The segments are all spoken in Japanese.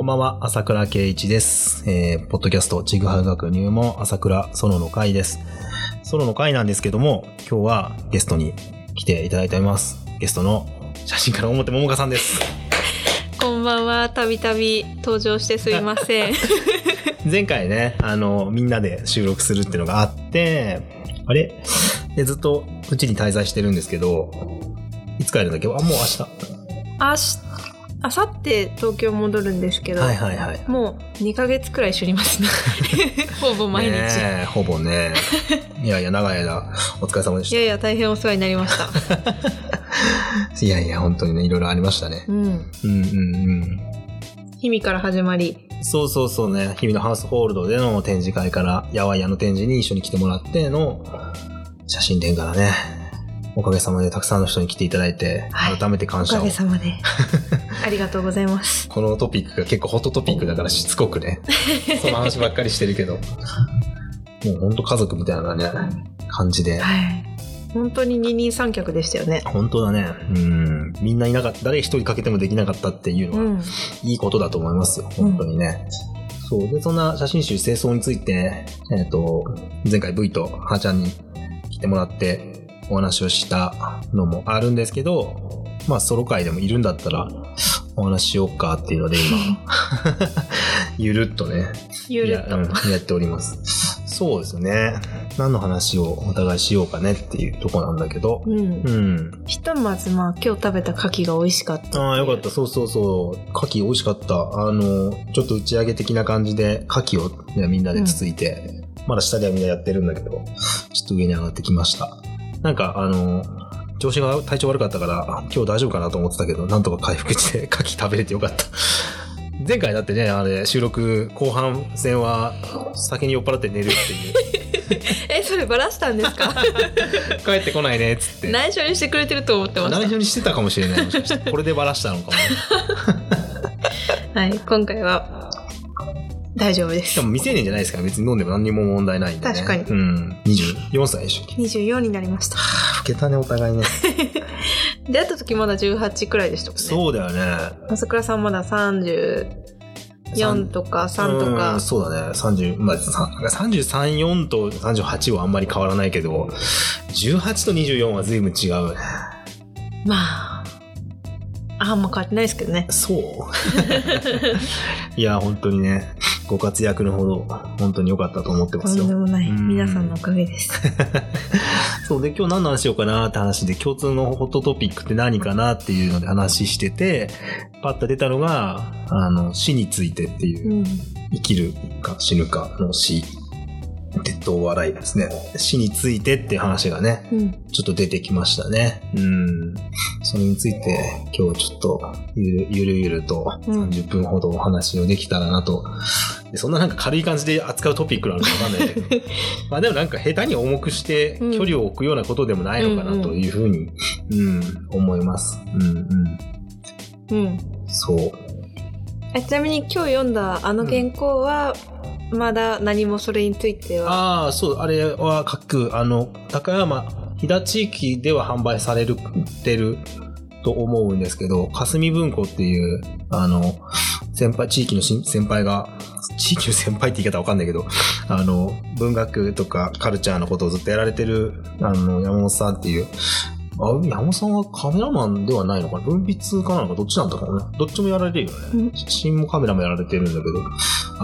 こんばんは、朝倉圭一です。えー、ポッドキャスト、ちぐはぐ学入門、朝倉ソロの会です。ソロの会なんですけども、今日はゲストに来ていただいております。ゲストの写真家の表桃香さんです。こんばんは。たびたび登場してすいません。前回ね、あの、みんなで収録するっていうのがあって、あれ？でずっとうちに滞在してるんですけど、いつ帰るんだっけ？あ、もう明日。あし、あさって東京戻るんですけど、はいはいはい。もう2ヶ月くらい一緒にいますね。ほぼ毎日。ほぼね。いやいや、長い間、お疲れ様でしいやいや、大変お世話になりました。た。いやいや、本当にね、いろいろありましたね。うん。うんうんうん。日々から始まり、そうそうそうね、日々のハウスホールドでの展示会から、やわいやの展示に一緒に来てもらっての写真展からね、おかげさまでたくさんの人に来ていただいて、はい改めて感謝をおかげ。さまで。ありがとうございます。このトピックが結構ホットトピックだからしつこくね、その話ばっかりしてるけど、もう本当家族みたいなね、感じで。はい。本当に二人三脚でしたよね。本当だね。うん。みんないなかった、誰一人かけてもできなかったっていうのは、うん。いいことだと思いますよ。本当にね。そう。で、そんな写真集清掃について、えっ、と、前回 V とはーちゃんに来てもらってお話をしたのもあるんですけど、まあソロ会でもいるんだったらお話ししようかっていうので今、ゆるっとね、ゆるっと。や,、うん、やっております。そうですね。何の話をお互いしようかねっていうとこなんだけど、うん。うん。ひとまず、まあ、今日食べた牡蠣が美味しかった。ああ、よかった。そうそうそう。牡蠣美味しかった。あの、ちょっと打ち上げ的な感じで、牡蠣を、ね、みんなでつついて、まだ下ではみんなやってるんだけど、ちょっと上に上がってきました。なんか、あの、調子が体調悪かったから、今日大丈夫かなと思ってたけど、なんとか回復して 牡蠣食べれてよかった。前回だってね、あれ、収録後半戦は、酒に酔っ払って寝るっていう。え、それバラしたんですか？帰ってこないね、っつって。内緒にしてくれてると思ってまし内緒にしてたかもしれない。もしかしてこれでバラしたのかも。はい、今回は大丈夫ですしか。も未成年じゃないですから、別に飲んでも何にも問題ないんで、ね。確かにうん。24歳でしょ。24になりました。老けたね、お互いね。出会った時まだ18くらいでしたもんね。そうだよね。朝倉さんまだ34とか3とうかん。そうだね。30、まあ、さ33、4と38はあんまり変わらないけど、18と24は随分違う。まあ、あんま変わってないですけどね。そう いや、本当にね、ご活躍のほど、本当に良かったと思ってまとすよ。んでもない。うん皆さんのおかげです。そうで、今日何の話しようかなって話で、共通のホットトピックって何かなっていうので話してて、パッと出たのが、あの、死についてっていうう、ん。生きるか死ぬかの死、デッド・オア・ライブですね。死についてっていう話がね、うん。ちょっと出てきましたね。うん。それについて、今日ちょっとゆる、ゆるゆるとうん30分ほどお話をできたらなと。でそんななんか軽い感じで扱うトピックなのかわかんないけど。まあでもなんか下手に重くしてうん距離を置くようなことでもないのかなというふうに、うん、思います。うんうん。うん。そう。えちなみに今日読んだあの原稿は、まだ何もそれについては。ああ、そう、あれは各、あの、高山、飛騨地域では販売されるっ、てると思うんですけど、霞文庫っていう、あの、先輩、地域の先輩が、地域の先輩って言い方わかんないけど、あの、文学とかカルチャーのことをずっとやられてる、あの、山本さんっていう、あ、山本さんはカメラマンではないのかな？文筆家なのかどっちなんだろうね。どっちもやられるよね。うん写真もカメラもやられてるんだけど、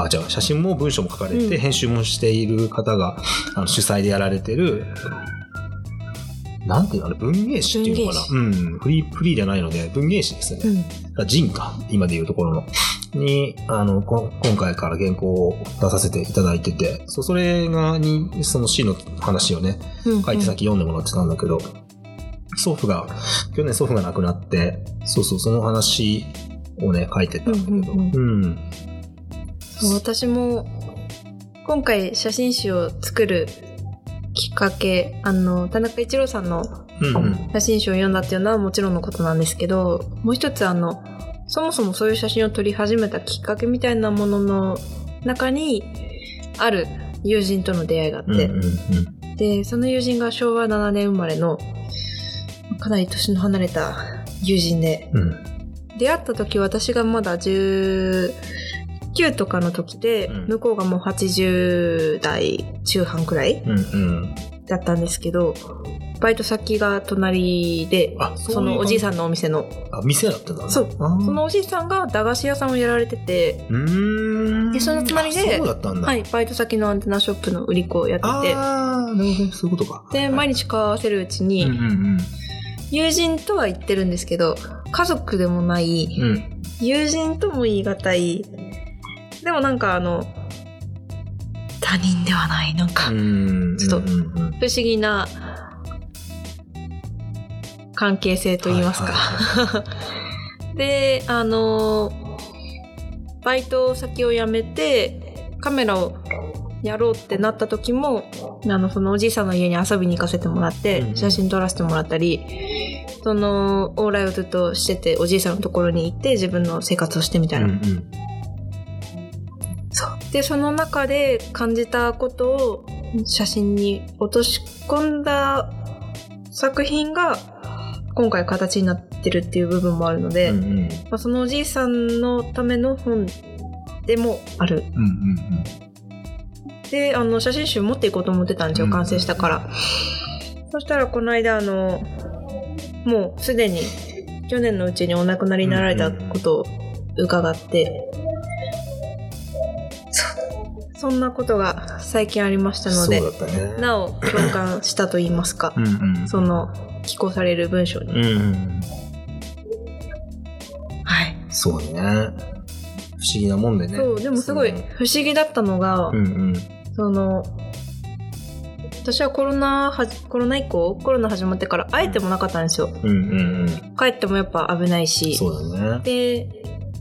あ、じゃあ写真も文章も書かれて、うん編集もしている方があの主催でやられてる、なんていうのあれ、文芸誌っていうのかな？うん。フリー、フリーじゃないので、文芸誌ですね。うん。あ人か、今でいうところの。に、あの、こ今回から原稿を出させていただいてて、そう、それが、に、その詩の話をね、うん。書いてさっき読んでもらってたんだけど、祖父が、去年祖父が亡くなって、そうそう、その話をね、書いてたんだけど、うんうんうん。私も今回写真集を作るきっかけあの田中一郎さんのうんうん。写真集を読んだっていうのはもちろんのことなんですけどもう一つあのそもそもそういう写真を撮り始めたきっかけみたいなものの中にある友人との出会いがあって、うんうんうん。でその友人が昭和7年生まれのかなり年の離れた友人でうん。出会った時私がまだ19とかの時で、うん向こうがもう80代中半くらいうんうん。だったんですけど、バイト先が隣で、あ、そのおじいさんのお店の、あ、店だったんだね。そうそのおじいさんが駄菓子屋さんをやられてて。でその隣であそうだったんだ。はい、バイト先のアンテナショップの売り子をやってて、ああ、なるほどね。そういうことか。で、毎日顔合わせるうちに、うんうん友人とは言ってるんですけど、家族でもない、うん。うん。友人とも言い難い、でもなんかあの、他人ではない、なんか、うん。ちょっと不思議な関係性と言いますか。はい で、あの、バイト先を辞めて、カメラをやろうってなった時も、あの、そのおじいさんの家に遊びに行かせてもらってう、ん写真撮らせてもらったり、その、往来をずっとしてて、おじいさんのところに行って自分の生活をしてみたいな。うんうんそう。で、その中で感じたことを写真に落とし込んだ作品が今回形になってるっていう部分もあるので、うんうんまあ、そのおじいさんのための本でもある。で、あの、写真集持っていこうと思ってたんですよ、うん完成したから。そしたらこの間、あの、もうすでに去年のうちにお亡くなりになられたことを伺って、そそんなことが最近ありましたのでね。なお共感したと言いますかう、んうん。その寄稿される文章に。うんうん。はい。そうね。不思議なもんでね。そう、でもすごい不思議だったのが、うんうん。その、私はコロナはじ、コロナ以降、コロナ始まってから会えてもなかったんですよ。うんうんうん。帰ってもやっぱ危ないし。そうだね。で、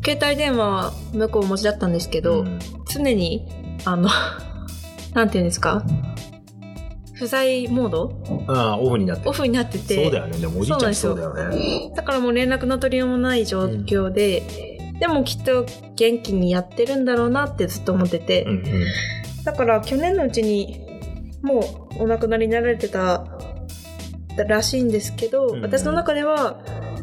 携帯電話は向こうお持ちだったんですけど、うん常に、あの、なんていうんですか？不在モード？ああ、オフになってるオフになってて。そうだよね。でもおじいちゃんそうだよね。だからもう連絡の取りようもない状況で、でもきっと元気にやってるんだろうなってずっと思ってて、うんうん。だから去年のうちにもうお亡くなりになられてたらしいんですけど、うん私の中では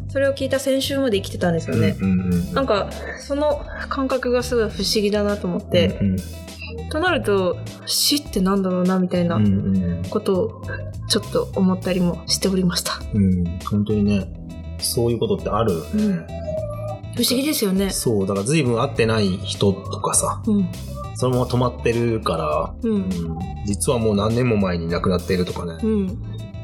それを聞いた先週まで生きてたんですよね。うんうんうん。なんかその感覚がすごい不思議だなと思って、うんとなると死ってなんだろうなみたいなうんうんことをちょっと思ったりもしておりました。うん。うん。本当にね、そういうことってあるようんね。不思議ですよね。そう、だから随分会ってない人とかさ、うん。そのまま止まってるから、う。うんん、実はもう何年も前に亡くなってるとかね、うん。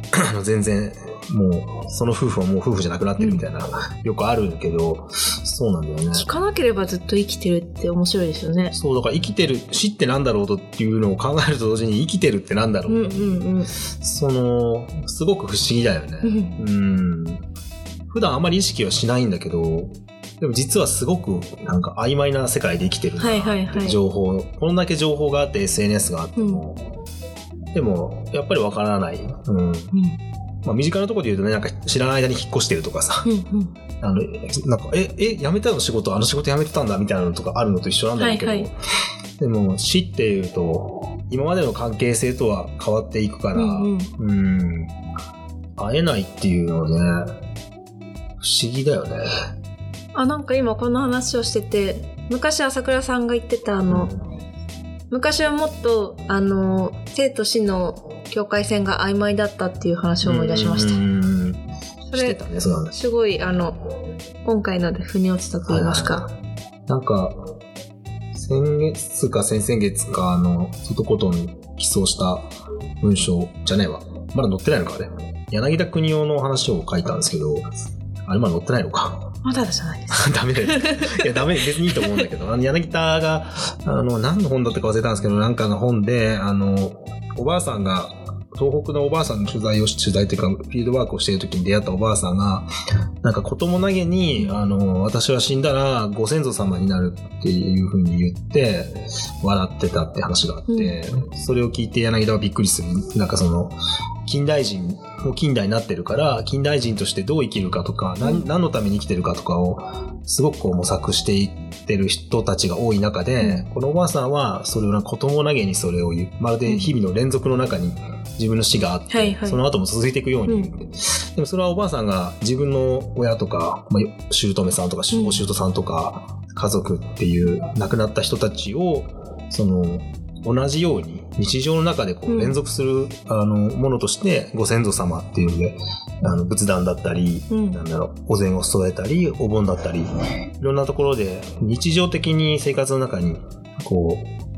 全然もうその夫婦はもう夫婦じゃなくなってるみたいな、よくあるけどそうなんだよね聞かなければずっと生きてるって面白いですよね。そうだから生きてる死ってなんだろうとっていうのを考えると同時に生きてるってなんだろう、うんうんうん。そのすごく不思議だよねうんうん普段あまり意識はしないんだけどでも実はすごくなんか曖昧な世界で生きてるなはいはいはい。情報こんだけ情報があって SNS があっても、でもやっぱりわからない、うん。うん。まあ、身近なところで言うとねなんか知らない間に引っ越してるとかさ。うんうん。あのなんかええ辞めたの仕事あの仕事辞めてたんだみたいなのとかあるのと一緒なんだけど、はいはい。でも死っていうと今までの関係性とは変わっていくから、うんうん。うん。会えないっていうのはね不思議だよね。あ、なんか今この話をしてて、昔朝倉さんが言ってたあの、昔はもっと、あの、生と死の境界線が曖昧だったっていう話を思い出しました。うんそれ、ねすすごい、あの、今回ので腑に落ちたと言いますか。なんか、先月か先々月か、あの、外ことに寄贈した文章じゃねえわ。まだ載ってないのか、あれ。柳田国夫の話を書いたんですけど、あれまだ載ってないのか。まだじゃないです。ダメだよ。いや、ダメ、別にいいと思うんだけど、あの、柳田が、あの、何の本だったか忘れたんですけど、なんかの本で、あの、おばあさんが、東北のおばあさんの取材をし、取材というか、フィールドワークをしている時に出会ったおばあさんが、なんか子供投げに、あの、私は死んだらご先祖様になるっていう風に言って、笑ってたって話があって、それを聞いて柳田はびっくりする。なんかその、近代人、もう近代になってるから、近代人としてどう生きるかとか、何何のために生きてるかとかを、すごくこう模索していってる人たちが多い中で、このおばあさんは、それを子供投げにそれを言う、まるで日々の連続の中に自分の死があって、はいはい。その後も続いていくように、うん。でもそれはおばあさんが自分の親とか、まあ、姑さんとか、うん。お姑さんとか、家族っていう亡くなった人たちを、その、同じように日常の中でこううん。連続する、あのものとしてご先祖様っていうんであの仏壇だったり、うん。なんだろうお膳を添えたりお盆だったりいろんなところで日常的に生活の中にこう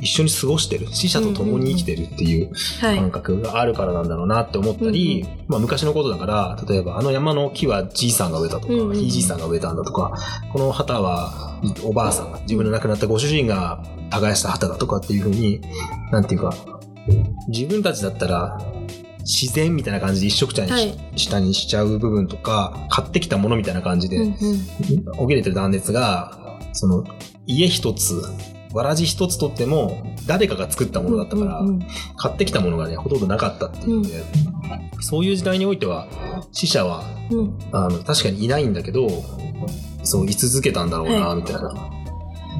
一緒に過ごしてる死者と共に生きてるっていうはい。感。覚があるからなんだろうなって思ったり、まあ昔のことだから、例えばあの山の木はじいさんが植えたとか、うんうんひいじいさんが植えたんだとか、この旗はおばあさんが、自分の亡くなったご主人が耕した旗だとかっていうふうに、なんていうか、自分たちだったら、自然みたいな感じで一緒くちゃにし,、はい。下にしちゃう部分とか、買ってきたものみたいな感じで、うんうん。起きれてる断熱が、その、家一つ、わらじ一つとっても、誰かが作ったものだったから、買ってきたものがね、ほとんどなかったっていうんで、そういう時代においては、死者は、うんあの、確かにいないんだけど、そう、居続けたんだろうな、はいみたいな。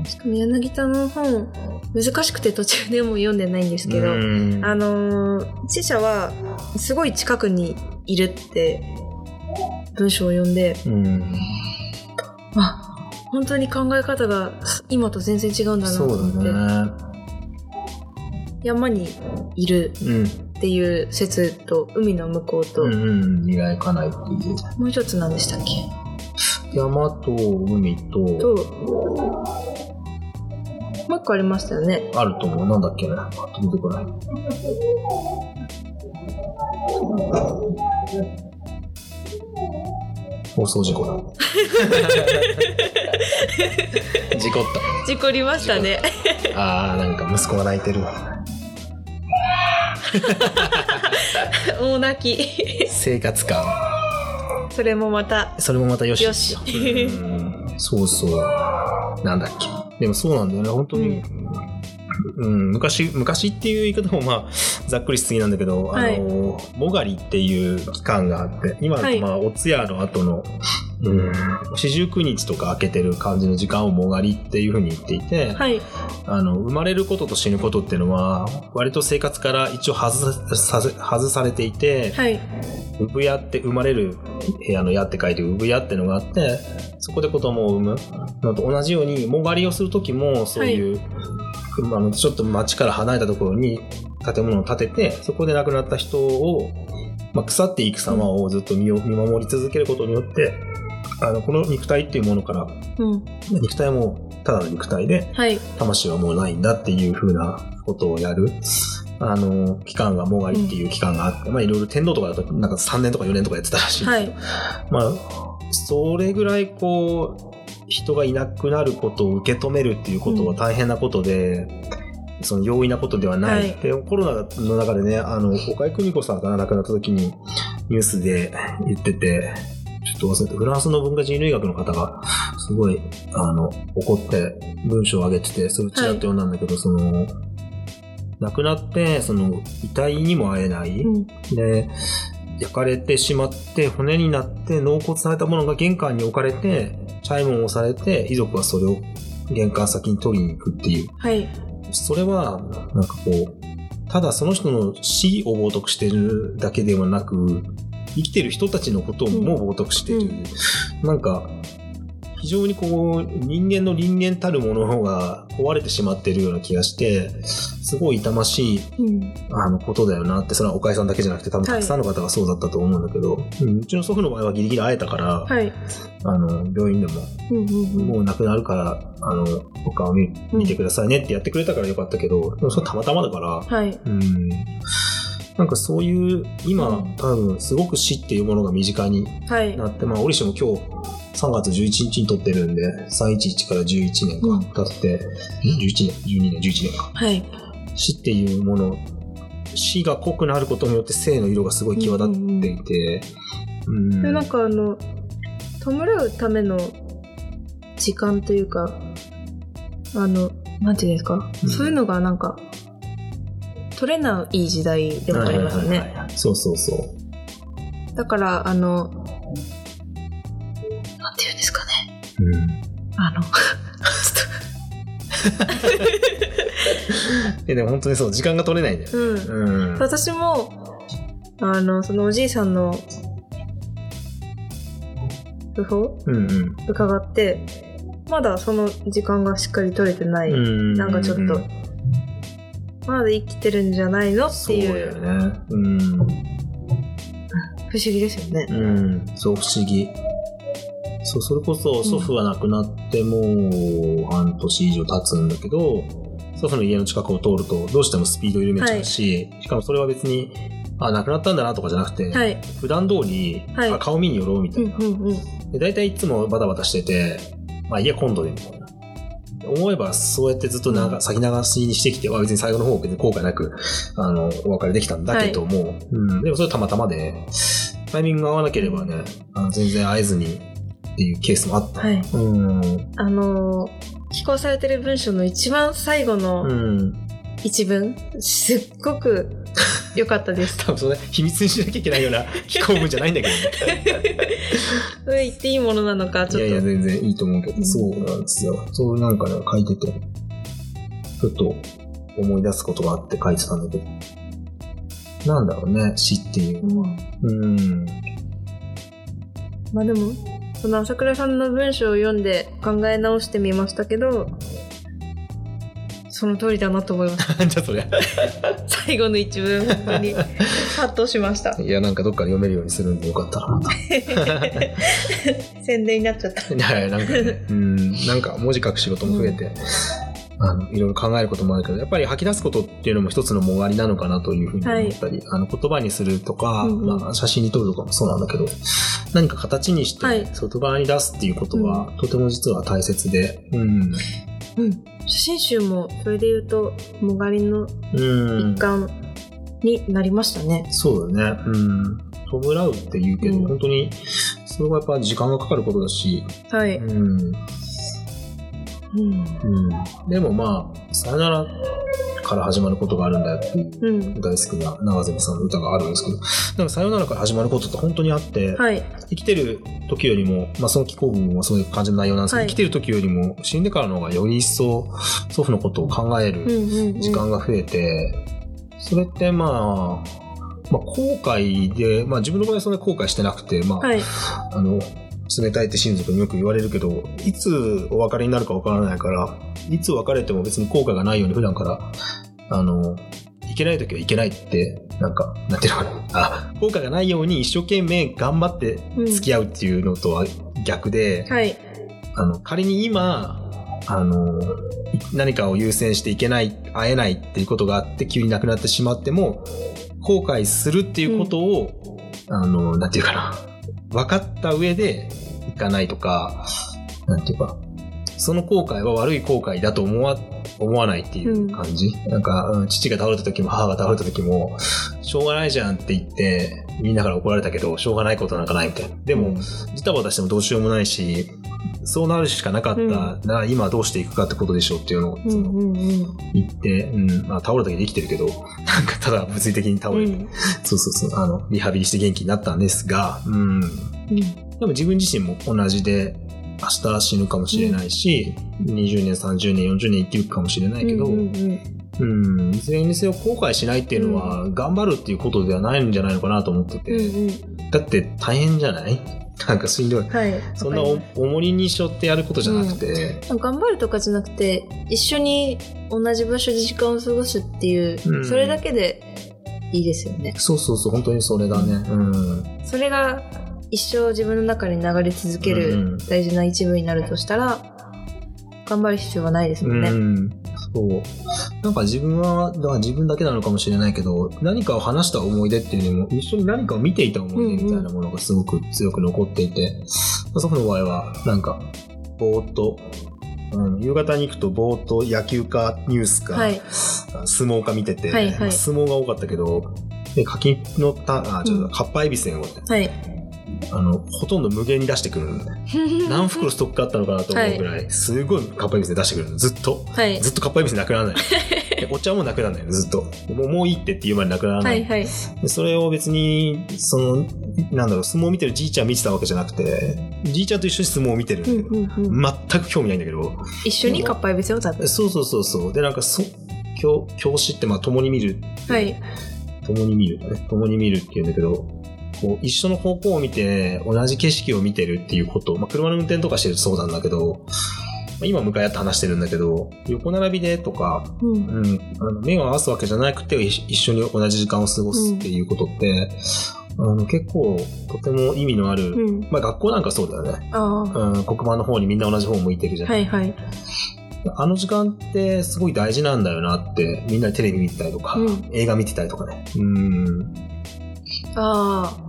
しかも柳田の本、難しくて途中でも読んでないんですけど、うんあのー死者はすごい近くにいるって文章を読んで、うん。あ、本当に考え方が今と全然違うんだなと思って、だね。山にいるうん。っていう説と海の向こうと、うんうん。未来かないっていう。もう一つ何でしたっけ？山と海と、と、もう一個ありましたよね。あると思う。なんだっけ？な。パッと出てこない。放送事故だ。事故っ事故りましたね。た。ああ、なんか息子が泣いてるわ。大泣き。生活感。それもまた、それもまたよしよ。しうんそうそう。なんだっけ。でもそうなんだよね。本当に。うん、昔、昔っていう言い方もまあ、ざっくりしすぎなんだけど、はいあの、もがりっていう期間があって、今だはいとまあ、お通夜の後の、うん、四十九日とか空けてる感じの時間をもがりっていうふうに言っていて、はい。あの、生まれることと死ぬことっていうのは、割と生活から一応外ささ外されていて、はい。産屋って生まれる部屋の屋って書いて産屋ってのがあってそこで子供を産むのと同じようにもがりをする時もそういう、あのちょっと町から離れたところに建物を建ててそこで亡くなった人を、まあ、腐っていく様をずっと見よ見守り続けることによってあのこの肉体っていうものからうん。肉体もただの肉体ではい。魂はもうないんだっていう風なことをやる。あの、期間がもがりっていう期間があって、まあいろいろ天皇とかだとなんか3年とか4年とかやってたらしいんですけど、まあ、それぐらいこう、人がいなくなることを受け止めるっていうことは大変なことで、その容易なことではない。はいでコロナの中でね、あの、岡井久美子さんが亡くなった時にニュースで言ってて、ちょっと忘れて、フランスの文化人類学の方が、すごい、あの、怒って文章を上げてて、それをちらっと読んだんだけど、その、亡くなって、その、遺体にも会えない。うん。で、焼かれてしまって、骨になって納骨されたものが玄関に置かれて、チャイムを押されて、遺族はそれを玄関先に取りに行くっていう。はい。それは、なんかこう、ただその人の死を冒涜してるだけではなく、生きてる人たちのことも冒涜してる。なんか、非常にこう、人間の人間たるものが壊れてしまっているような気がして、すごい痛ましいうん。あのことだよなって、それは岡井さんだけじゃなくて多分たくさんの方がそうだったと思うんだけど、うんうちの祖父の場合はギリギリ会えたから、はい。あの、病院でも、うんうんうん。もう亡くなるから、あの、お顔見見てくださいねってやってくれたからよかったけど、それたまたまだから、はい。うん。なんかそういう、今、うん多分すごく死っていうものが身近にはい。なって、まあ、折しも今日、3月11日に撮ってるんで、311から11年うんか経って、ん11年、12年、11年か。はい。死っていうもの、死が濃くなることによって生の色がすごい際立っていて、うんでなんかあの、弔うための時間というか、あの、なんていうんですか、うんそういうのがなんか、取れない時代でもありますよね。そうそうそう。だから、あの、うんあの、ちょっとえでも本当にそう、時間が取れないんだよ。うん。うん。私も、あの、そのおじいさんの、訃報？うんうん。伺って、まだその時間がしっかり取れてない。うんなんかちょっと、まだ生きてるんじゃないのってそうだいう、よね。うん。不思議ですよね。うん。そう、不思議。そう、それこそ祖父が亡くなってもう半年以上経つんだけど、祖父の家の近くを通るとどうしてもスピード緩めちゃうし、しかもそれは別に、あ、亡くなったんだなとかじゃなくて、はい。普段通り、はいあ顔見に寄ろうみたうんいな。うんうん。で大体いつもバタバタしてて、まあいいや今度でみたいな。思えばそうやってずっと長、うん先流しにしてきて、まあ別に最後の方別に後悔なく、あの、お別れできたんだけども、うん、でもそれたまたまで、タイミングが合わなければね、あの全然会えずにっていうケースもあった。はいうん。あのー、寄稿されてる文章の一番最後うのん。一文、すっごく良かったです。多分それ秘密にしなきゃいけないような飛行文じゃないんだけどね。それ言っていいものなのか、ちょっと。いやいや、全然いいと思うけど、うんそうなんですよ。そうなんかね、書いてて、ちょっと思い出すことがあって書いてたんだけど、なんだろうね、死っていうのは。うん。まあでも、その朝倉さんの文章を読んで考え直してみましたけど、その通りだなと思いました。じゃそりゃ。最後の一文、本当に、ハッとしました。いや、なんかどっかで読めるようにするんでよかったなと。宣伝になっちゃった。いやいや、なんかね、うん、なんか文字書く仕事も増えて、あの、いろいろ考えることもあるけど、やっぱり吐き出すことっていうのも一つのもがりなのかなというふうに思ったり、あの、言葉にするとか、うんうんまあ、写真に撮るとかもそうなんだけど、何か形にしてはい外側に出すっていうことは、とても実は大切で、うん。うん。写真集も、それで言うと、もがりのうん一。環になりましたね。そうだね。うん。弔うって言うけど、うん本当に、それはやっぱ時間がかかることだし、はい。うん。うん。うん。でもまあ、さよならから始まることがあるんだよっていううん。大好きな長瀬さんの歌があるんですけど、なんかさよならから始まることって本当にあって、はい。生きてる時よりも、まあその気候部分はそういう感じの内容なんですけど、はい生きてる時よりも死んでからの方がより一層祖父のことを考えうんる。時間が増えて、それってまあ、まあ後悔で、まあ自分の場合はそんなに後悔してなくて、まあ、はい。あの、冷たいって親族によく言われるけど、いつお別れになるかわからないから、いつ別れても別に後悔がないように普段から、あの、いけない時はいけないって、なんか、なんていうのかな。あ、後悔がないように一生懸命頑張って付き合うっていうのとは逆で、はい。あの、仮に今、あの、何かを優先していけない、会えないっていうことがあって、急に亡くなってしまっても、後悔するっていうことを、あの、なんていうかな、分かった上でいかないとか、なんていうか、その後悔は悪い後悔だと思わ、思わないっていう感じ。なんか、うん父が倒れた時も母が倒れた時も、しょうがないじゃんって言って、みんなから怒られたけど、しょうがないことなんかないみたいな。でも、ジタバタしてもどうしようもないし、そうなるしかなかった、ら今どうしていくかってことでしょうっていうのをうんうんうん。言って、うん、まあ倒れた時で生きてるけど、なんかただ物理的に倒れて、うん。そうそうそう、あの、リハビリして元気になったんですが、うん。でも自分自身も同じで、明日死ぬかもしれないし、20年、30年、40年生きるかもしれないけど、うんうんうん、いずれにせよ後悔しないっていうのは、頑張るっていうことではないんじゃないのかなと思ってて、うんうん。だって大変じゃない？なんかしんどい。はい。そんな重りに背負ってやることじゃなくて、頑張るとかじゃなくて、一緒に同じ場所で時間を過ごすっていう、うんそれだけでいいですよね。そうそうそう、本当にそれだね。うん。それが一生自分の中に流れ続けうんる大事な一部になるとしたら、頑張る必要はないですもんね。うん。そう。なんか自分は、だから自分だけなのかもしれないけど、何かを話した思い出っていうよりも、一緒に何かを見ていた思い出みたいなものがすごく強く残っていて、祖父の場合は、なんか、ぼーっと、うん、夕方に行くとぼーっと野球かニュースか、はい。相撲か見てて、はいはいまあ相撲が多かったけど、で柿のた、あ、ちょっと、かっぱえびせんをね、はい。あの、ほとんど無限に出してくるんだよ何袋ストックあったのかなと思うぐらい、すごいかっぱえびせん出してくるの、ずっと。はい。ずっとかっぱえびせんなくならない。でお茶もなくならないの、ずっと。もうもういいってっていうまでなくならな。はいいはい。でそれを別に、その、なんだろう、相撲を見てるじいちゃん見てたわけじゃなくて、じいちゃんと一緒に相撲を見てるんだうけど、んうんうん。全く興味ないんだけど、一緒にかっぱえびせんを食べる。そうそうそうそう。で、なんかそ、教教師ってまあ共に見る、はい。共に見るね。共に見るっていうんだけど、こう一緒の方向を見て、同じ景色を見てるっていうこと、まあ車の運転とかしてるとそうなんだけど、まあ今向かい合って話してるんだけど、横並びでとか、うん。うん、あの目を合わすわけじゃなくて一一緒に同じ時間を過ごすっていうことって、あの結構とても意味のある、うん。まあ学校なんかそうだよね。うん、黒板の方にみんな同じ方向いてるじゃん。はいはい。あの時間ってすごい大事なんだよなって、みんなでテレビ見てたりとか、うん映画見てたりとかね。うん。ああ。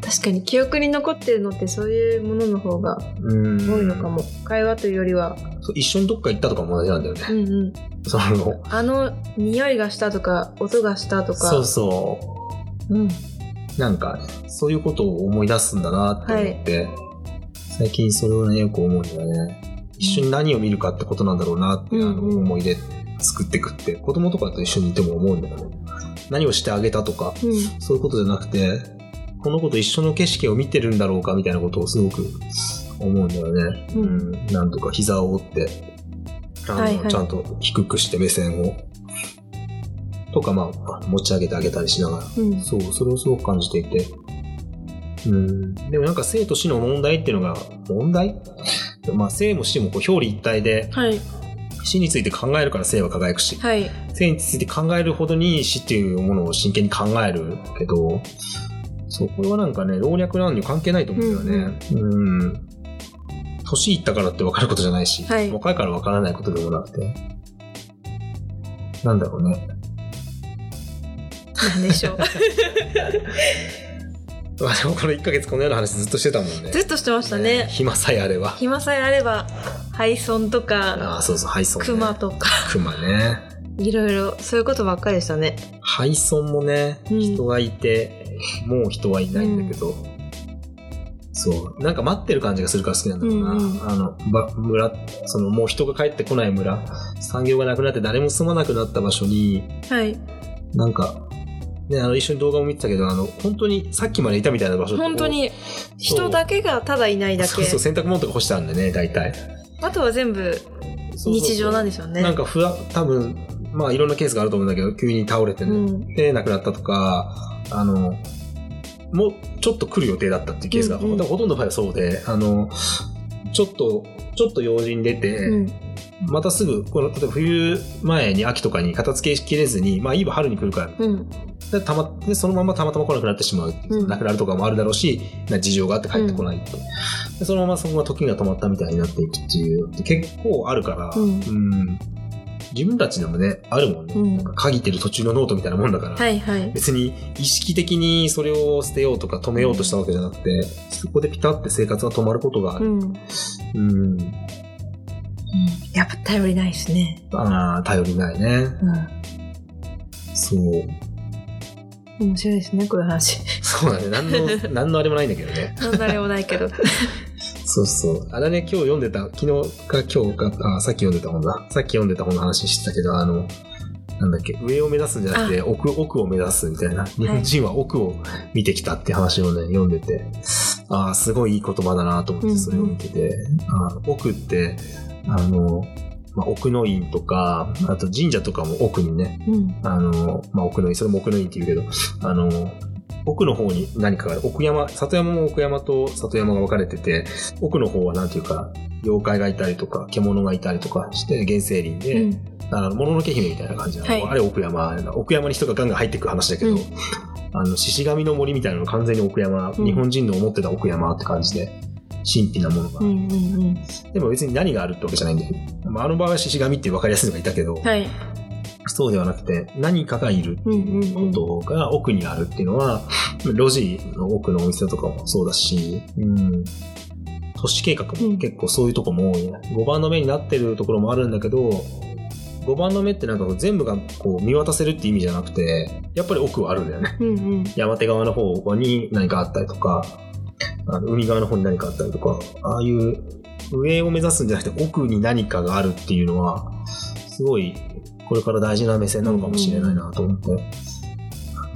確かに記憶に残ってるのってそういうものの方がうん。多いのかも。会話というよりは。一緒にどっか行ったとかも同じなんだよね。うんうん。その、あの匂いがしたとか、音がしたとか。そうそう。うん。なんか、そういうことを思い出すんだなって思って、最近それをね、よく思うんだよね。一緒に何を見るかってことなんだろうなって、あのうんうん思い出作っていくって、子供とかと一緒にいても思うんだよね。何をしてあげたとか、うん。そういうことじゃなくて、この子と一緒の景色を見てるんだろうかみたいなことをすごく思うんだよね。ううんん。なんとか膝を折って、あの、はいはいちゃんと低くして目線を、とかまあ、持ち上げてあげたりしながら、うん。そう、それをすごく感じていて。うん。でもなんか生と死の問題っていうのが、問題？まあ生も死もこう表裏一体で、はい。死について考えるから生は輝くし、はい。生について考えるほどに死っていうものを真剣に考えるけど、そう、これはなんかね、老若男女関係ないと思うんだよね。うん。年いったからって分かることじゃないし、はい若いから分からないことでもなくて。なんだろうね。なんでしょう。まあでもこの1ヶ月このような話ずっとしてたもんね。ずっとしてましたね。暇さえあれば。暇さえあれば、廃村とか、ああ、そうそう、廃村、ね。熊とか、熊ね。いろいろ、そういうことばっかりでしたね。廃村もね、うん人がいて、もう人はいないんだけど、そう、なんか待ってる感じがするから好きなんだろうな。うんうんあの、ば村、そのもう人が帰ってこない村、産業がなくなって誰も住まなくなった場所に、はい。なんか、ね、あの、一緒に動画も見てたけど、あの、本当にさっきまでいたみたいな場所本当に、人だけがただいないだけ。そうそう、洗濯物とか干してあるんでね、大体。あとは全部日常なんですよね。なんかふわ、多分、まあいろんなケースがあると思うんだけど、急に倒れてね、うん。で亡くなったとか、あの、もうちょっと来る予定だったっていうケースが、うんうんほとんどの場合はそうで、あの、ちょっと、ちょっと用事に出て、うん。またすぐ、この、例えば冬前に秋とかに片付けきれずに、まあいいわ、春に来るから、うん。でたまでそのままたまたま来なくなってしまうう、うん亡くなるとかもあるだろうし、な事情があって帰ってこないって、でそのままそこが時が止まったみたいになっていくっていうのって結構あるから、うんうん自分たちでもね、あるもんね。うんなんか鍵てる途中のノートみたいなもんだから、はいはい。別に意識的にそれを捨てようとか止めようとしたわけじゃなくて、そこでピタって生活が止まることがある。うん。うん。やっぱ頼りないですね。ああ、頼りないね。うん。そう。面白いですね、こういう話。そうだね。何の、何のあれもないんだけどね。なんだれもないけど。そうそう。あれね、今日読んでた、昨日か今日か、あ、さっき読んでた本だ。さっき読んでた本の話してたけど、あの、なんだっけ、上を目指すんじゃなくて、奥、奥を目指すみたいな。日本人は奥を見てきたって話をね、読んでて、ああ、すごいいい言葉だなと思って、うんうんそれを見てて、あの奥って、あの、まあ、奥の院とか、あと神社とかも奥にね、うん。あの、まあ、奥の院、それも奥の院って言うけど、あの、奥の方に何かがある。奥山、里山も奥山と里山が分かれてて、奥の方はなんていうか、妖怪がいたりとか、獣がいたりとかして、原生林うで、ん。あの、もののけ姫みたいな感じなの。はいあれ奥山、奥山に人がガンガン入っていく話だけど、うんあの、獅子神の森みたいなの完全に奥山、うん日本人の思ってた奥山って感じで、神秘なものが。うんうんうん。でも別に何があるってわけじゃないんだよね。まあ、あの場合は獅子神って分かりやすいのがいたけど、はい。そうではなくて、何かがいるうんうんうん。ことが奥にあるっていうのは、路地の奥のお店とかもそうだし、うん、都市計画も結構そういうとこも多いね。5番の目になってるところもあるんだけど、5番の目ってなんか全部がこう見渡せるって意味じゃなくて、やっぱり奥はあるんだよね。うんうん。山手側の方に何かあったりとか、あの海側の方に何かあったりとか、ああいう上を目指すんじゃなくて奥に何かがあるっていうのは、すごいこれから大事な目線なのかもしれないなと思って、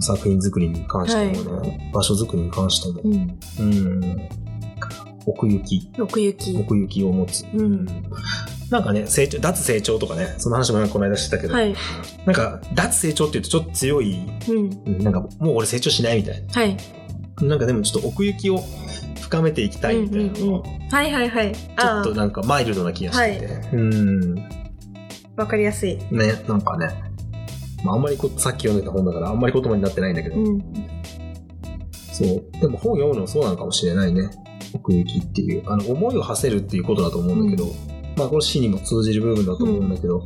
作品作りに関してもね、場所作りに関しても、うん。うん、奥行き、奥行き。奥行きを持つ。うんなんかね、成長、脱成長とかね、その話もなんかこの間してたけど、はい。なんか、脱成長って言うとちょっと強い、うん。うんなんか、もう俺成長しないみたいはい。な。なんかでもちょっと奥行きを深めていきたいみたいなのうんうんうんはいはいはい。ちょっとなんかマイルドな気がしてて。うん。わかりやすい。ね、なんかね。まあ、あんまりこう、さっき読んでた本だから、あんまり言葉になってないんだけど、うん。そう。でも本読むのもそうなのかもしれないね。奥行きっていう。あの、思いを馳せるっていうことだと思うんだけど、まあ、これ詩にも通じる部分だと思うんだけど、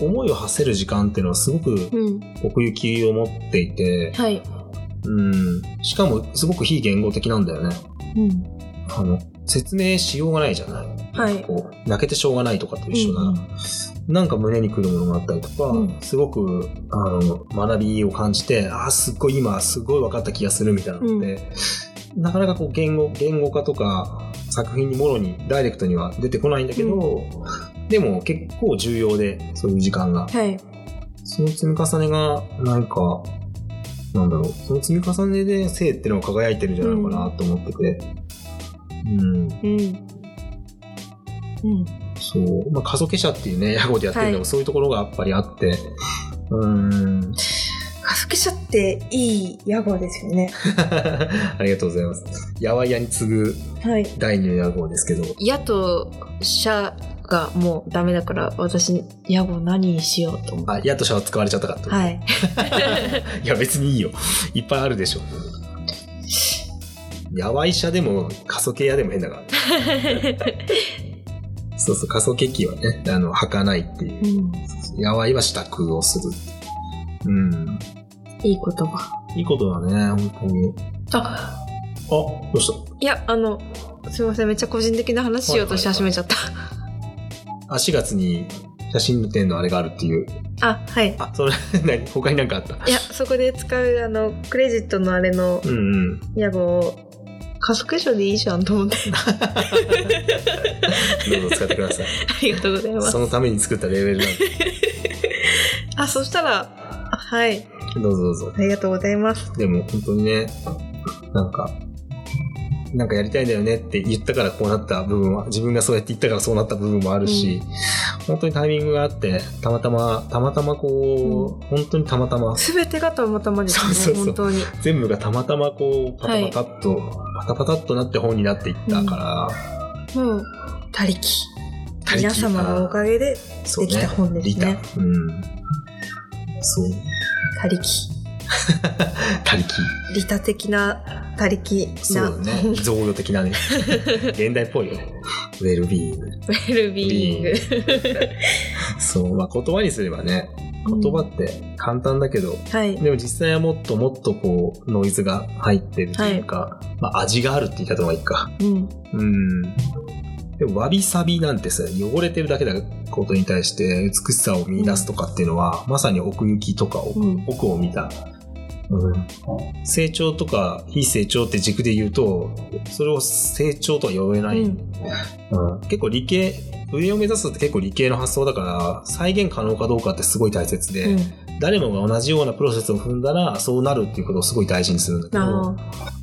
思いを馳せる時間っていうのはすごくうん。奥行きを持っていて、はい。うん。しかも、すごく非言語的なんだよね。うん。あの、説明しようがないじゃない。はい。こう、泣けてしょうがないとかと一緒な、うんなんか胸にくるものがあったりとか、うんすごく、あの、学びを感じて、ああ、すっごい今、すごい分かった気がするみたいなのって、なかなかこう、言語、言語化とか、作品にもろに、ダイレクトには出てこないんだけど、でも結構重要で、そういう時間が。はい。その積み重ねが、なんか、なんだろう、その積み重ねで性っていうのが輝いてるんじゃないのかなと思ってて、うん、うん。うん。そう。まあ、過疎化社っていうね、屋号でやってるのもはいそういうところがやっぱりあって、うーん。加速者っていい屋号ですよね。ありがとうございます。やわやに次ぐはい。第二の屋号ですけど、矢と社がもうダメだから、私、屋号何にしようと思って。あ、やとしゃは使われちゃったかって。はい。いや、別にいいよ。いっぱいあるでしょ。やわい社でも、過疎化屋でも変だから。そうそう、過疎化機はね、あの、履かないっていうう。ん。やわいは支度をする。うん。いい言葉。いいことだね、本当に。あ、あ、どうした？いや、あの、すいません、めっちゃ個人的な話しようとし始めちゃった。あ、4月に写真の展のあれがあるっていう。あ、はい。あ、それ、何？他になんかあった？いや、そこで使う、あの、クレジットのあれのうんうん。屋号を、加速書でいいじゃんと思って。どうぞ使ってください。ありがとうございますそ。のために作ったレベルなんで。あ、そしたら、あはい。どうぞどうぞ。ありがとうございます。でも本当にね、なんか、なんかやりたいんだよねって言ったからこうなった部分は、自分がそうやって言ったからそうなった部分もあるし、本当にタイミングがあって、たまたま、たまたまこう、本当にたまたま、すべてがたまたまですね、そうそうそう本当に。全部がたまたまこう、パタパタっと、パタパタっとなって本になっていったから、もう、他力。他力皆様のおかげでそうできた本ですリタね。。うん。そう。他力。他力。利他的な他力なそうだね。贈与的なね。現代っぽいよね。ウェルビーイング。ウェルビーイング。そう。まあ言葉にすればね、言葉って簡単だけど、はい。でも実際はもっともっとこう、ノイズが入ってるというか、まあ味があるって言い方がいいか。うん。うん。でも、わびさびなんてさ、汚れてるだけだことに対して美しさを見出すとかっていうのは、まさに奥行きとか奥,、うん奥を見た。うん、成長とか非成長って軸で言うと、それを成長とは呼べない。うんうん結構理系、上を目指すって結構理系の発想だから、再現可能かどうかってすごい大切で、うん。誰もが同じようなプロセスを踏んだら、そうなるっていうことをすごい大事にするんだけど、あ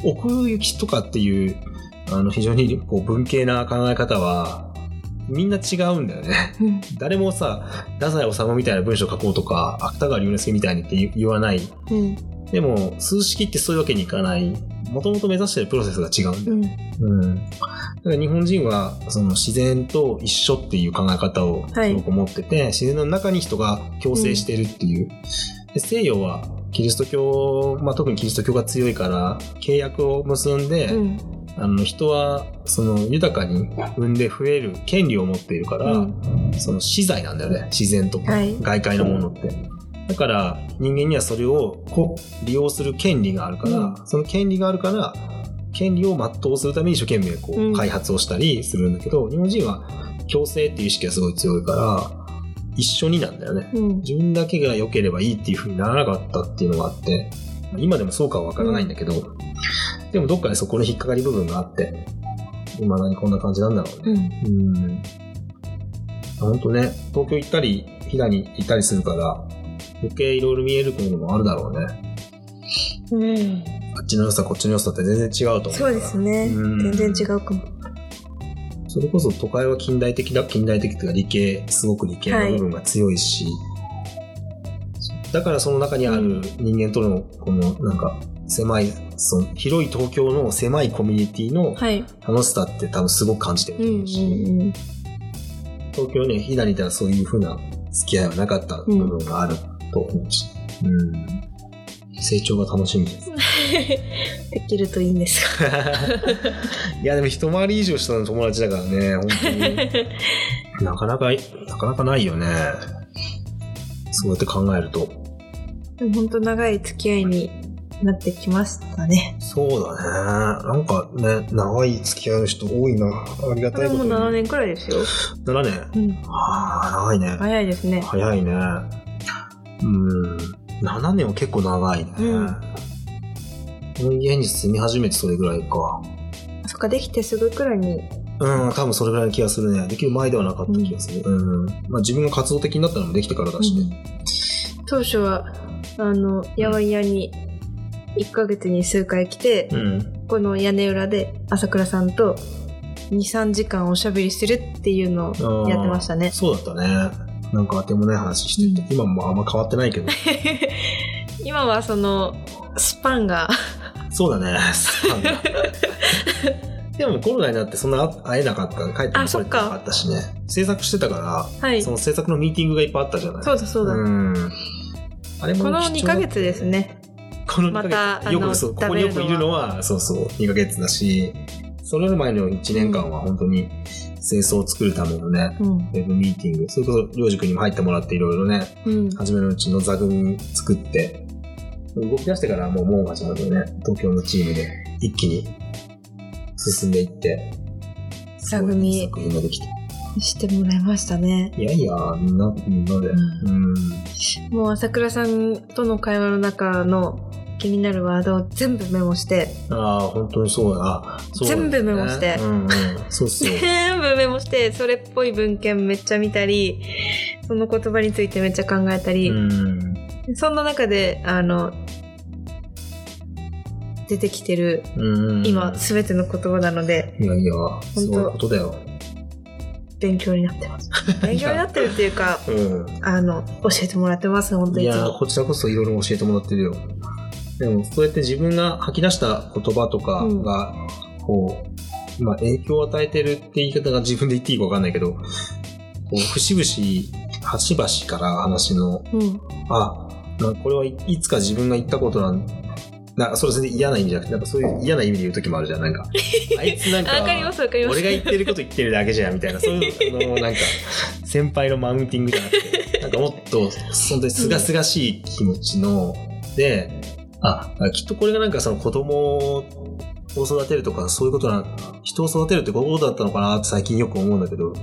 奥行きとかっていう、あの、非常にこう文系な考え方は、みんな違うんだよね。ーうん。誰もさ、太宰治みたいな文章書こうとか、芥川龍之介みたいにって言言わない。うん。でも、数式ってそういうわけにいかない。もともと目指してるプロセスが違うんだよ。うん。うん。だから日本人は、その自然と一緒っていう考え方をはいすごく持ってて、自然の中に人が共生してるっていう。で西洋は、キリスト教、まあ、特にキリスト教が強いから、契約を結んで、うん。あの人はその豊かに産んで増える権利を持っているから、うんその資材なんだよね自然とか、はい外界のものってだから人間にはそれを利用する権利があるから、うんその権利があるから権利を全うするために一生懸命こう、うん開発をしたりするんだけど日本人は共生っていう意識がすごい強いから一緒になんだよねうん。自分だけが良ければいいっていう風にならなかったっていうのがあって、今でもそうかはわからないんだけど、でもどっかでそこの引っかかり部分があって、未だにこんな感じなんだろうね。うん。うん。ほんとね、東京行ったり、飛騨に行ったりするから、余計いろいろ見えるものもあるだろうね。うん。あっちの良さ、こっちの良さって全然違うと思う。そうですね。うん全然違うかも。それこそ都会は近代的だ、近代的というか理系、すごく理系の部分が強いし、だからその中にある人間との、このなんか、狭い、その広い東京の狭いコミュニティのはい。楽しさって多分すごく感じてるとうんうん思うし、うん。東京ね、飛騨にいたらそういう風な付き合いはなかった部分があると思うし、うん成長が楽しみです。できるといいんですが。いや、でも一回り以上下の友達だからね、本当に。なかなか、なかなかないよね。そうやって考えると。でも本当長い付き合いになってきましたね。そうだね。なんかね、長い付き合いの人多いな。ありがたいことに。7年くらいですよ。7年。うん。ああ、長いね。早いですね。早いね。うん。7年は結構長いね。うんこの家に住み始めてそれぐらいか。そっか、できてすぐくらいに。うん、多分それぐらいの気がするね。できる前ではなかった気がする。うん。まあ自分が活動的になったのもできてからだしね。当初は、あの、やわいやに1ヶ月に数回来て、うん。この屋根裏で朝倉さんと2、3時間おしゃべりするっていうのをやってましたね。そうだったね。なんかあてもない話してて、今もあんま変わってないけど。今はその、スパンが、そうだね。スパンが でもコロナになってそんな会えなかった帰ってあも来れてなかったしね。制作してたから、はい。そそうの制作のミーティングがいっぱいあったじゃない？だそうだ。ん。あれもこの2貴重ヶ月ですね。この2ヶ月まよくそう、ここによくいるのは、そうそう、2ヶ月だし、それより前の1年間は本当に清掃を作るためのね、うん。ウェブミーティング、それこそ、りょうじくんにも入ってもらっていろいろね、うん。初めのうちの座組作って、動き出してからはもう、モンがちゃんとね、東京のチームで一気に進んでいって、座組作品ができて。してもらいましたね。いやいや、みんな、みんなで。うんうん。もう朝倉さんとの会話の中の気になるワードを全部メモして、ああ、本当にそうだ。あそうだね全部メモしてうんうん。そうそう。全部メモして、それっぽい文献めっちゃ見たり、その言葉についてめっちゃ考えたり、うん。そんな中で、あの、出てきてるうん。今すべての言葉なのでいやいや、そういうことだよ。勉強になってます。勉強になってるっていうか、うん。あの、教えてもらってます、本当にいつも。こちらこそいろいろ教えてもらってるよ。でも、そうやって自分が吐き出した言葉とかが、こう、まあ、影響を与えてるって言い方が自分で言っていいかわかんないけど、こう、節々、端々から話の、うん。あ、なこれはいいつか自分が言ったことなんな、それ全然嫌な意味じゃなくて、なんかそういう嫌な意味で言う時もあるじゃん。なんか、あいつなんか。俺が言ってること言ってるだけじゃんみたいな、そういうのなんか、先輩のマウンティングじゃなくて、なんかもっと、本当にすがすがしい気持ちの、で、あ、きっとこれがなんかその子供を育てるとか、そういうことな、人を育てるってこういうことだったのかなって最近よく思うんだけど、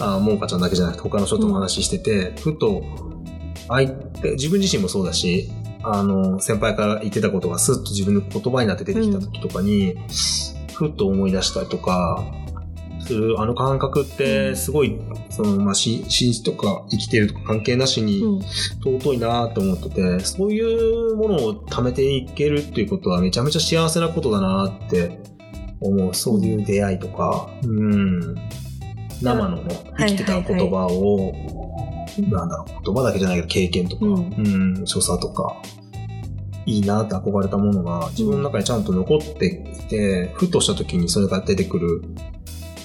あ、もんかちゃんだけじゃなくて他の人とも話してて、ふと、相手、自分自身もそうだし、あの、先輩から言ってたことがスッと自分の言葉になって出てきた時とかに、ふっと思い出したりとか、る、あの感覚って、すごい、その、まあ、し信じとか生きてるとか関係なしにうん。尊いなと思ってて、そういうものを貯めていけるっていうことはめちゃめちゃ幸せなことだなって思う。そういう出会いとか、うん。生のね、生きてた言葉を、なんだろう、言葉だけじゃないけど経験とか、ううんん、所作とか、いいなって憧れたものが自分の中にちゃんと残っていて、ふとした時にそれが出てくる。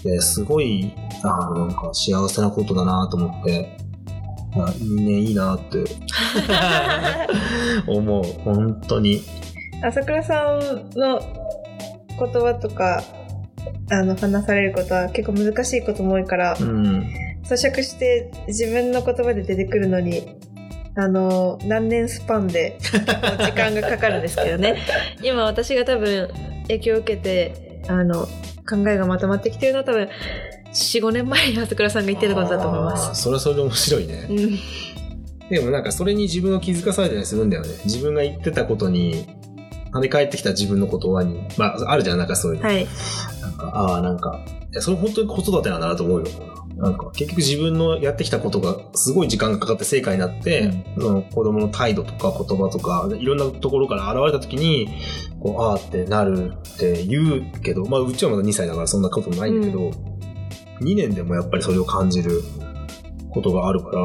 ですごい、あーなんか幸せなことだなと思って、あ人間いいなって 思う。本当に。朝倉さんの言葉とか、あの、話されることは結構難しいことも多いからう、ん。咀嚼して自分の言葉で出てくるのに、あの、何年スパンで時間がかかるんですけどね。今私が多分影響を受けて、あの、考えがまとまってきてるのは多分、4、5年前に朝倉さんが言ってたことだと思います。それはそれで面白いね。うん。でもなんかそれに自分を気づかされたりするんだよね。自分が言ってたことに、跳ね返ってきた自分の言葉に、まあ、あるじゃん、なんかそういうの。はい。なんか、ああ、なんか、それ本当に子育てなんだなと思うよ。なんか、結局自分のやってきたことがすごい時間がかかって成果になって、その子供の態度とか言葉とか、いろんなところから現れた時に、こう、ああってなるって言うけど、まあ、うちはまだ2歳だからそんなことないんだけど、2年でもやっぱりそれを感じることがあるから、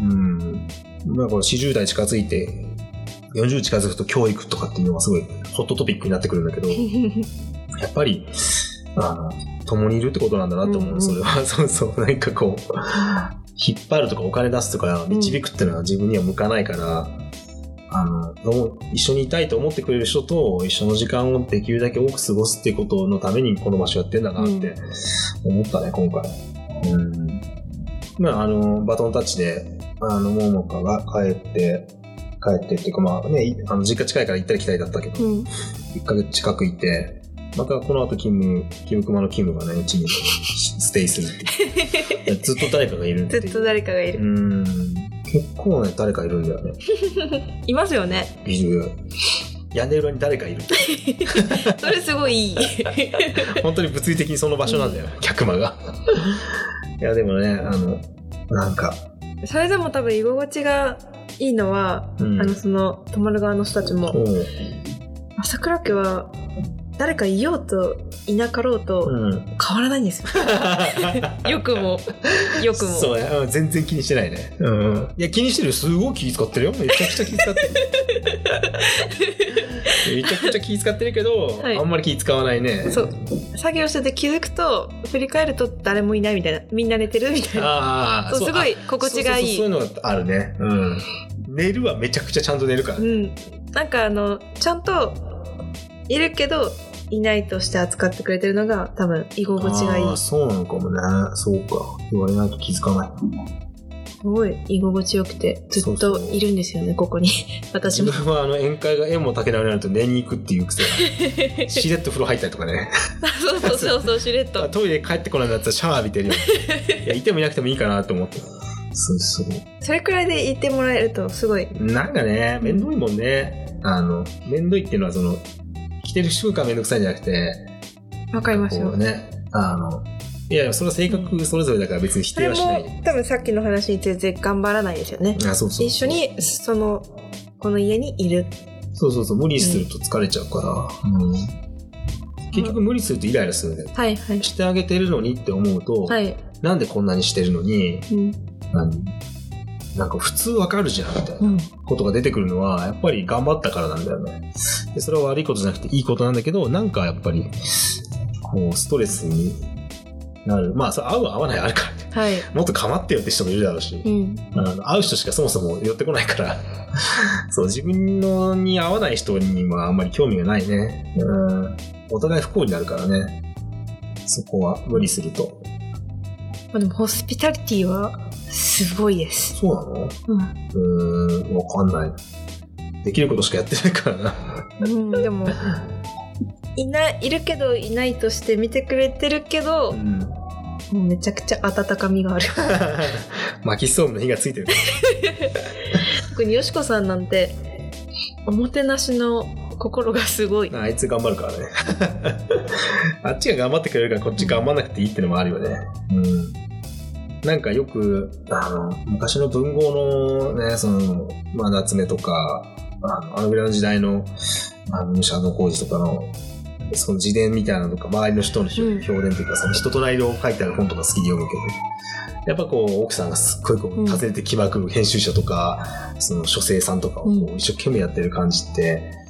うん。まあこの40代近づいて、40近づくと教育とかっていうのがすごいホットトピックになってくるんだけど、やっぱり、あの、共にいるってことなんだなって思う、うんうんそれは。そうそう。なんかこう、引っ張るとかお金出すとか導くっていうのは自分には向かないから、あの、一緒にいたいと思ってくれる人と一緒の時間をできるだけ多く過ごすっていうことのためにこの場所やってんだなって思ったね、今回。うん。まあ、あの、バトンタッチで、あの、ももかが帰って、帰ってっていうかまあね、いあの実家近いから行ったり来たりだったけど、うん。1ヶ月近くいて、またこの後勤務、キムクマの勤務がね、うちに ステイするっていう。ずっと誰かがいるっていう。ずっと誰かがいうる。ん。結構ね、誰かいるんだよね。いますよね。いる。屋根裏に誰かいる。それすごいいい。本当に物理的にその場所なんだよ、客間が。いや、でもね、あの、なんか、それでも多分居心地がいいのは、うんあの、その、泊まる側の人たちも、朝倉家は、誰かいようといなかろうとうん。変わらないんですよ。よくも、よくも。そうね、うん全然気にしてないね。うん。いや、気にしてるよすごい気使ってるよ。めちゃくちゃ気使ってる。めちゃくちゃ気使ってるけど、はいあんまり気使わないね。そう。作業してて気づくと、振り返ると誰もいないみたいな。みんな寝てるみたいな。ああ、すごいあ心地がいいそうそうそうそういうのがあるね。うん。寝るはめちゃくちゃちゃんと寝るから。うん。なんかあの、ちゃんと、いるけど、いないとして扱ってくれてるのが多分居心地がいい。そうなのかもね。そうか。言われないと気づかない。すごい居心地よくて、ずっといるんですよね、ここに。私も。自分はあの宴会が縁も竹縄になると寝に行くっていう癖が しれっと風呂入ったりとかね。そうそうそうそう、しれっと。トイレ帰ってこないんだったらシャワー浴びてるよ。いや、いてもいなくてもいいかなと思って。そうそう。それくらいでいてもらえると、すごい。なんかね、めんどいもんね。あの、めんどいっていうのはその、着てる習慣めんどくさいんじゃなくて、わかりますよ。ね、あの、いやいや、それは性格それぞれだから別に否定はしない。も、多分さっきの話に全然頑張らないですよね。あ、そうそう。一緒。に、その、この家にいる。そうそうそう、無理すると疲れちゃうから。うん。結局無理するとイライラするんだよ。はいはい。してあげてるのにって思うと、はい。なんでこんなにしてるのに、うん。何？なんか普通わかるじゃんみたいなうん。ことが出てくるのは、やっぱり頑張ったからなんだよね。でそれは悪いことじゃなくていいことなんだけど、なんかやっぱり、こう、ストレスになる。まあ、合う合わないあるからね。はい。もっと構ってよって人もいるだろうし。うん。あの会う人しかそもそも寄ってこないから、そう、自分のに合わない人にはあんまり興味がないね。うん。お互い不幸になるからね。そこは無理すると。まあでも、ホスピタリティは、すごいです。そうなの？うん。うーん、わかんない。できることしかやってないからな。うん、でも、いない、いるけどいないとして見てくれてるけど、うん。もうめちゃくちゃ温かみがある。薪ストーブの火がついてる。特によしこさんなんて、おもてなしの心がすごい。あいつ頑張るからね。あっちが頑張ってくれるからこっち頑張んなくていいってのもあるよね。うん。なんかよく、あの、昔の文豪のね、その、まあ、夏目とか、あの、あのぐらいの時代の、あの、武者の工事とかの、その自伝みたいなのとか、周りの人の表うん。現というか、その人となりを書いてある本とか好きで読むけど、やっぱこう、奥さんがすっごいこう、うん。訪ねて気まくる編集者とか、その書生さんとかを一生懸命やってる感じって、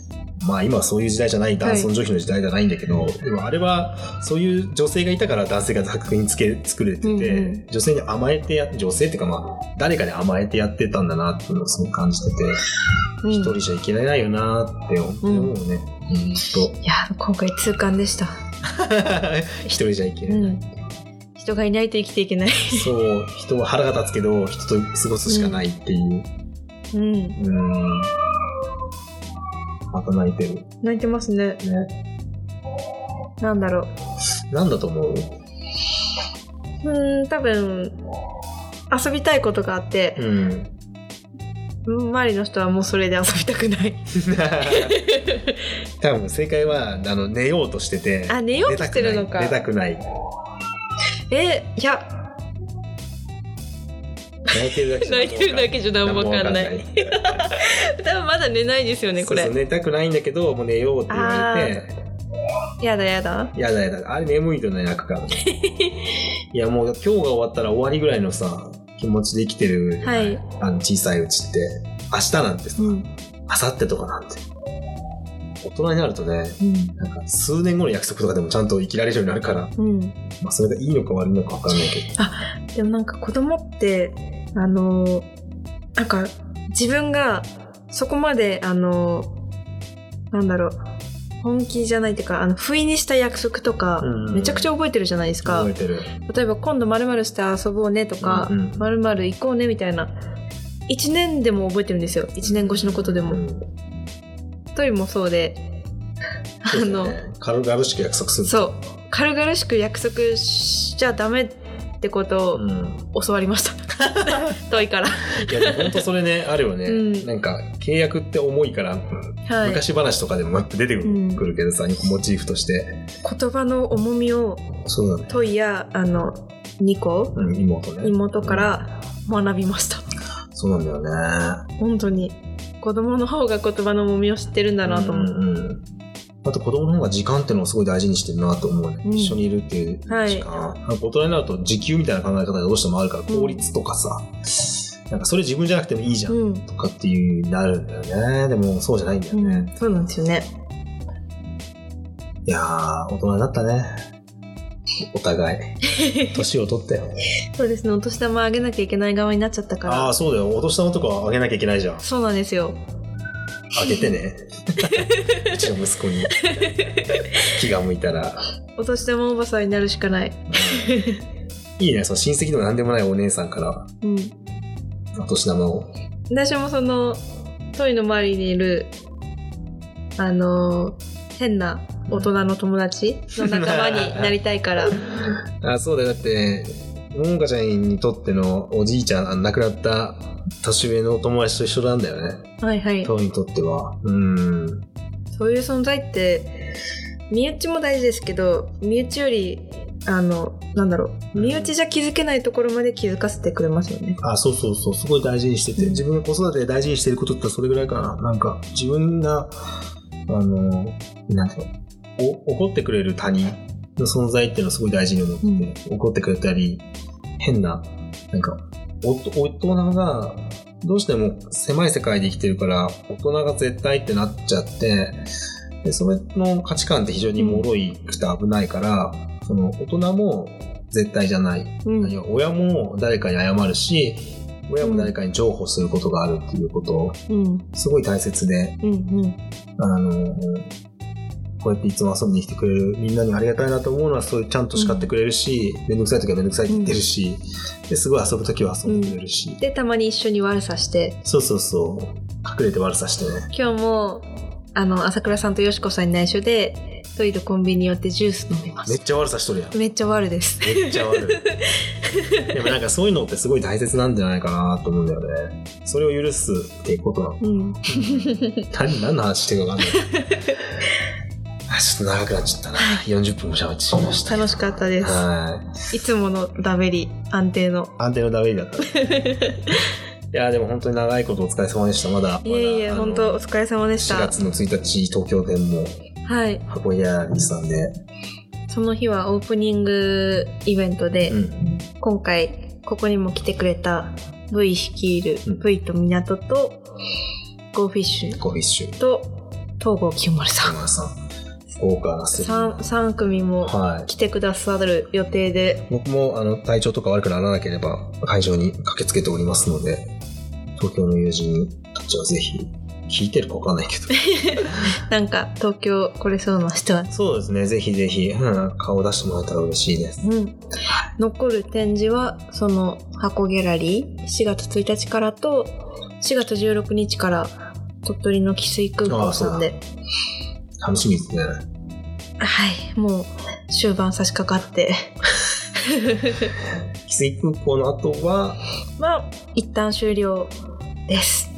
まあ今はそういう時代じゃない、男尊女卑の時代じゃないんだけど、でもあれはそういう女性がいたから男性が作品つけ作れてて、うんうん女性に甘えてや、女性っていうかまあ、誰かに甘えてやってたんだなっていうのをすごく感じてて、うん一人じゃいけないよなって思うね。うん、いや、今回痛感でした。と。一人じゃいけない。うん。人がいないと生きていけない。そう、人は腹が立つけど、人と過ごすしかないっていう。うん。うん。また泣いてる。泣いてますね。ね。なんだろなんだと思う？う。ん、多分、遊びたいことがあって、うん。周りの人はもうそれで遊びたくない。多分正解はあの寝ようとしててあ、寝ようとしてるのか。寝たくないえ、いや、泣いてるだけじゃ 泣いてるだけじゃ何もわかんない多分まだ寝ないですよね、これ。そうそう寝たくないんだけどもう寝ようって言われてやだやだ。やだやだ。あれ眠いとね、泣くからね。いや、もう今日が終わったら終わりぐらいのさ、気持ちで生きてる、はいあの小さいうちって、明日なんてさ、うん。明後日とかなんて。大人になるとね、うん。なんか数年後の約束とかでもちゃんと生きられるようになるから、うん。まあそれがいいのか悪いのかわかんないけど。でもなんか子供って、あの、なんか自分がそこまで、あの、なんだろう、本気じゃないっていうか、あの、不意にした約束とかうん、めちゃくちゃ覚えてるじゃないですか覚え。てる。例えば今度〇〇して遊ぼうねとか、うんうん〇〇行こうねみたいな。1年でも覚えてるんですよ。1年越しのことでも。うんトイもそうで、あの、軽々しく約束する。そう、軽々しく約束しちゃダメってことをうん。教わりました。トイから。いや、でも本当それね、あるよね。うんなんか、契約って重いから、はい。昔話とかでも出てくうんるけどさ、モチーフとして。言葉の重みをそうだね。トイや、あの、ニコ、うん、妹ね。妹から学びました。そうなんだよね。本当に。子供の方が言葉の重みを知ってるんだなと思って。うんうんうんあと子供の方が時間っていうのをすごい大事にしてるなと思うね。うん一緒にいるっていう時間。はい大人になると時給みたいな考え方がどうしてもあるから、うん効率とかさ、なんかそれ自分じゃなくてもいいじゃん、うん。とかっていうなるんだよね。でもそうじゃないんだよね。うん、そうなんですよね。いやー、大人になったね。お互い。年を取ったよ。そうですね、お年玉あげなきゃいけない側になっちゃったかああ、ら。そうだよ。お年玉とかあげなきゃいけないじゃん。そうなんですよ。あげてね。うちの息子に。気が向いたら。お年玉おばさんになるしかない。いいね。その親戚でも何でもないお姉さんからうん。お年玉を。私もその、トイの周りにいる、あの、変な大人の友達の仲間になりたいから。あ、そうだよ。だって、ももかちゃんにとってのおじいちゃん、亡くなった年上のお友達と一緒なんだよね。はいはい。トウにとっては。うん。そういう存在って、身内も大事ですけど、身内より、あの、なんだろう、身内じゃ気づけないところまで気づかせてくれますよね。あ、そうそうそう。すごい大事にしてて、うん自分が子育てで大事にしてることってそれぐらいかな。なんか、自分が、あの、なんていうの、お怒ってくれる他人の存在っていうのをすごい大事に思ってて、怒ってくれたり、変な、なんか、お大人が、どうしても狭い世界で生きてるから、大人が絶対ってなっちゃって、で、それの価値観って非常に脆いくて危ないから、その大人も絶対じゃない。うん。親も誰かに謝るし、親も誰かに譲歩することがあるっていうことを、うん。すごい大切で、うん。うん。あの、こうやっていつも遊びに来てくれるみんなにありがたいなと思うのは、そういうちゃんと叱ってくれるし、めんどくさい時はめんどくさいって言ってるし、ですごい遊ぶ時は遊んでくれるし、で、たまに一緒に悪さして、そうそうそう、隠れて悪さしてね。今日も、あの、朝倉さんとよしこさんに内緒で、トイレコンビニに寄ってジュース飲みます。めっちゃ悪さしとるやん。めっちゃ悪です。めっちゃ悪い。でもなんかそういうのってすごい大切なんじゃないかなと思うんだよね。それを許すっていうことなの。うん。何、何の話してるかわかんない。あ、ちょっと長くなっちゃったな。40分も喋ってしまいました。楽しかったです。はい。いつものダベリ、安定の。安定のダメだった。いや、でも本当に長いことお疲れ様でした。まだ。いえいえ、本当お疲れ様でし4た。月の1日、東京店もはい。箱ギャラリーさんで。その日はオープニングイベントで、うん。今回、ここにも来てくれた V 率いるうん V と港と、ゴーフィッシュゴーフィッシュ。と、東郷清丸さん。山田さん。豪華なスリー 3, 三組もはい。来てくださる予定で、僕もあの体調とか悪くならなければ会場に駆けつけておりますので、東京の友人たちはぜひ、聞いてるかわかんないけど。なんか東京来れそうな人は、そうですね、ぜひぜひ、うん、顔出してもらえたら嬉しいです。うん。残る展示は、その箱ギャラリー、4月1日からと、4月16日から鳥取の汽水空港さんで、楽しみですね。はい、もう終盤差し掛かって、汽水空港の後は、まあ、一旦終了です。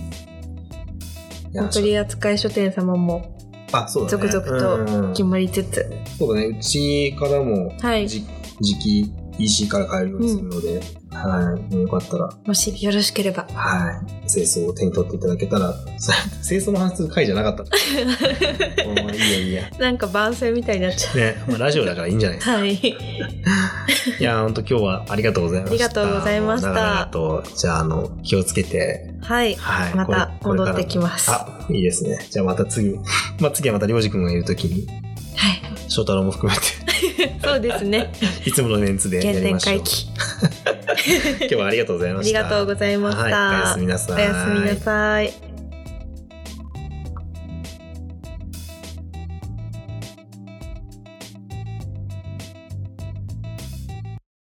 取扱書店様もあ、そうだね。続々とうん決まりつつ、そうだね、うちからも、はいじ時期 EC から買えるようにするので、はい。よかったら、もしよろしければ。はい。清掃を手に取っていただけたら、清掃の話する回じゃなかった。もういいやいいや。なんか番宣みたいになっちゃね、まあ、ラジオだからいいんじゃない？ですう。か。はい。いや、本当今日はありがとうございました。ありがとうございました長々と、じゃあ、あの、気をつけて、はい。はい。また戻ってきますあ、いいですね。じゃあまた次、まあ次はまたりょうじくんがいるときに、はい。翔太郎も含めて、そうですね。いつものメンツでや原りましょう。今日はありがとうございました。ありがとうございました。はい、おやすみなさい。おやすみなさい。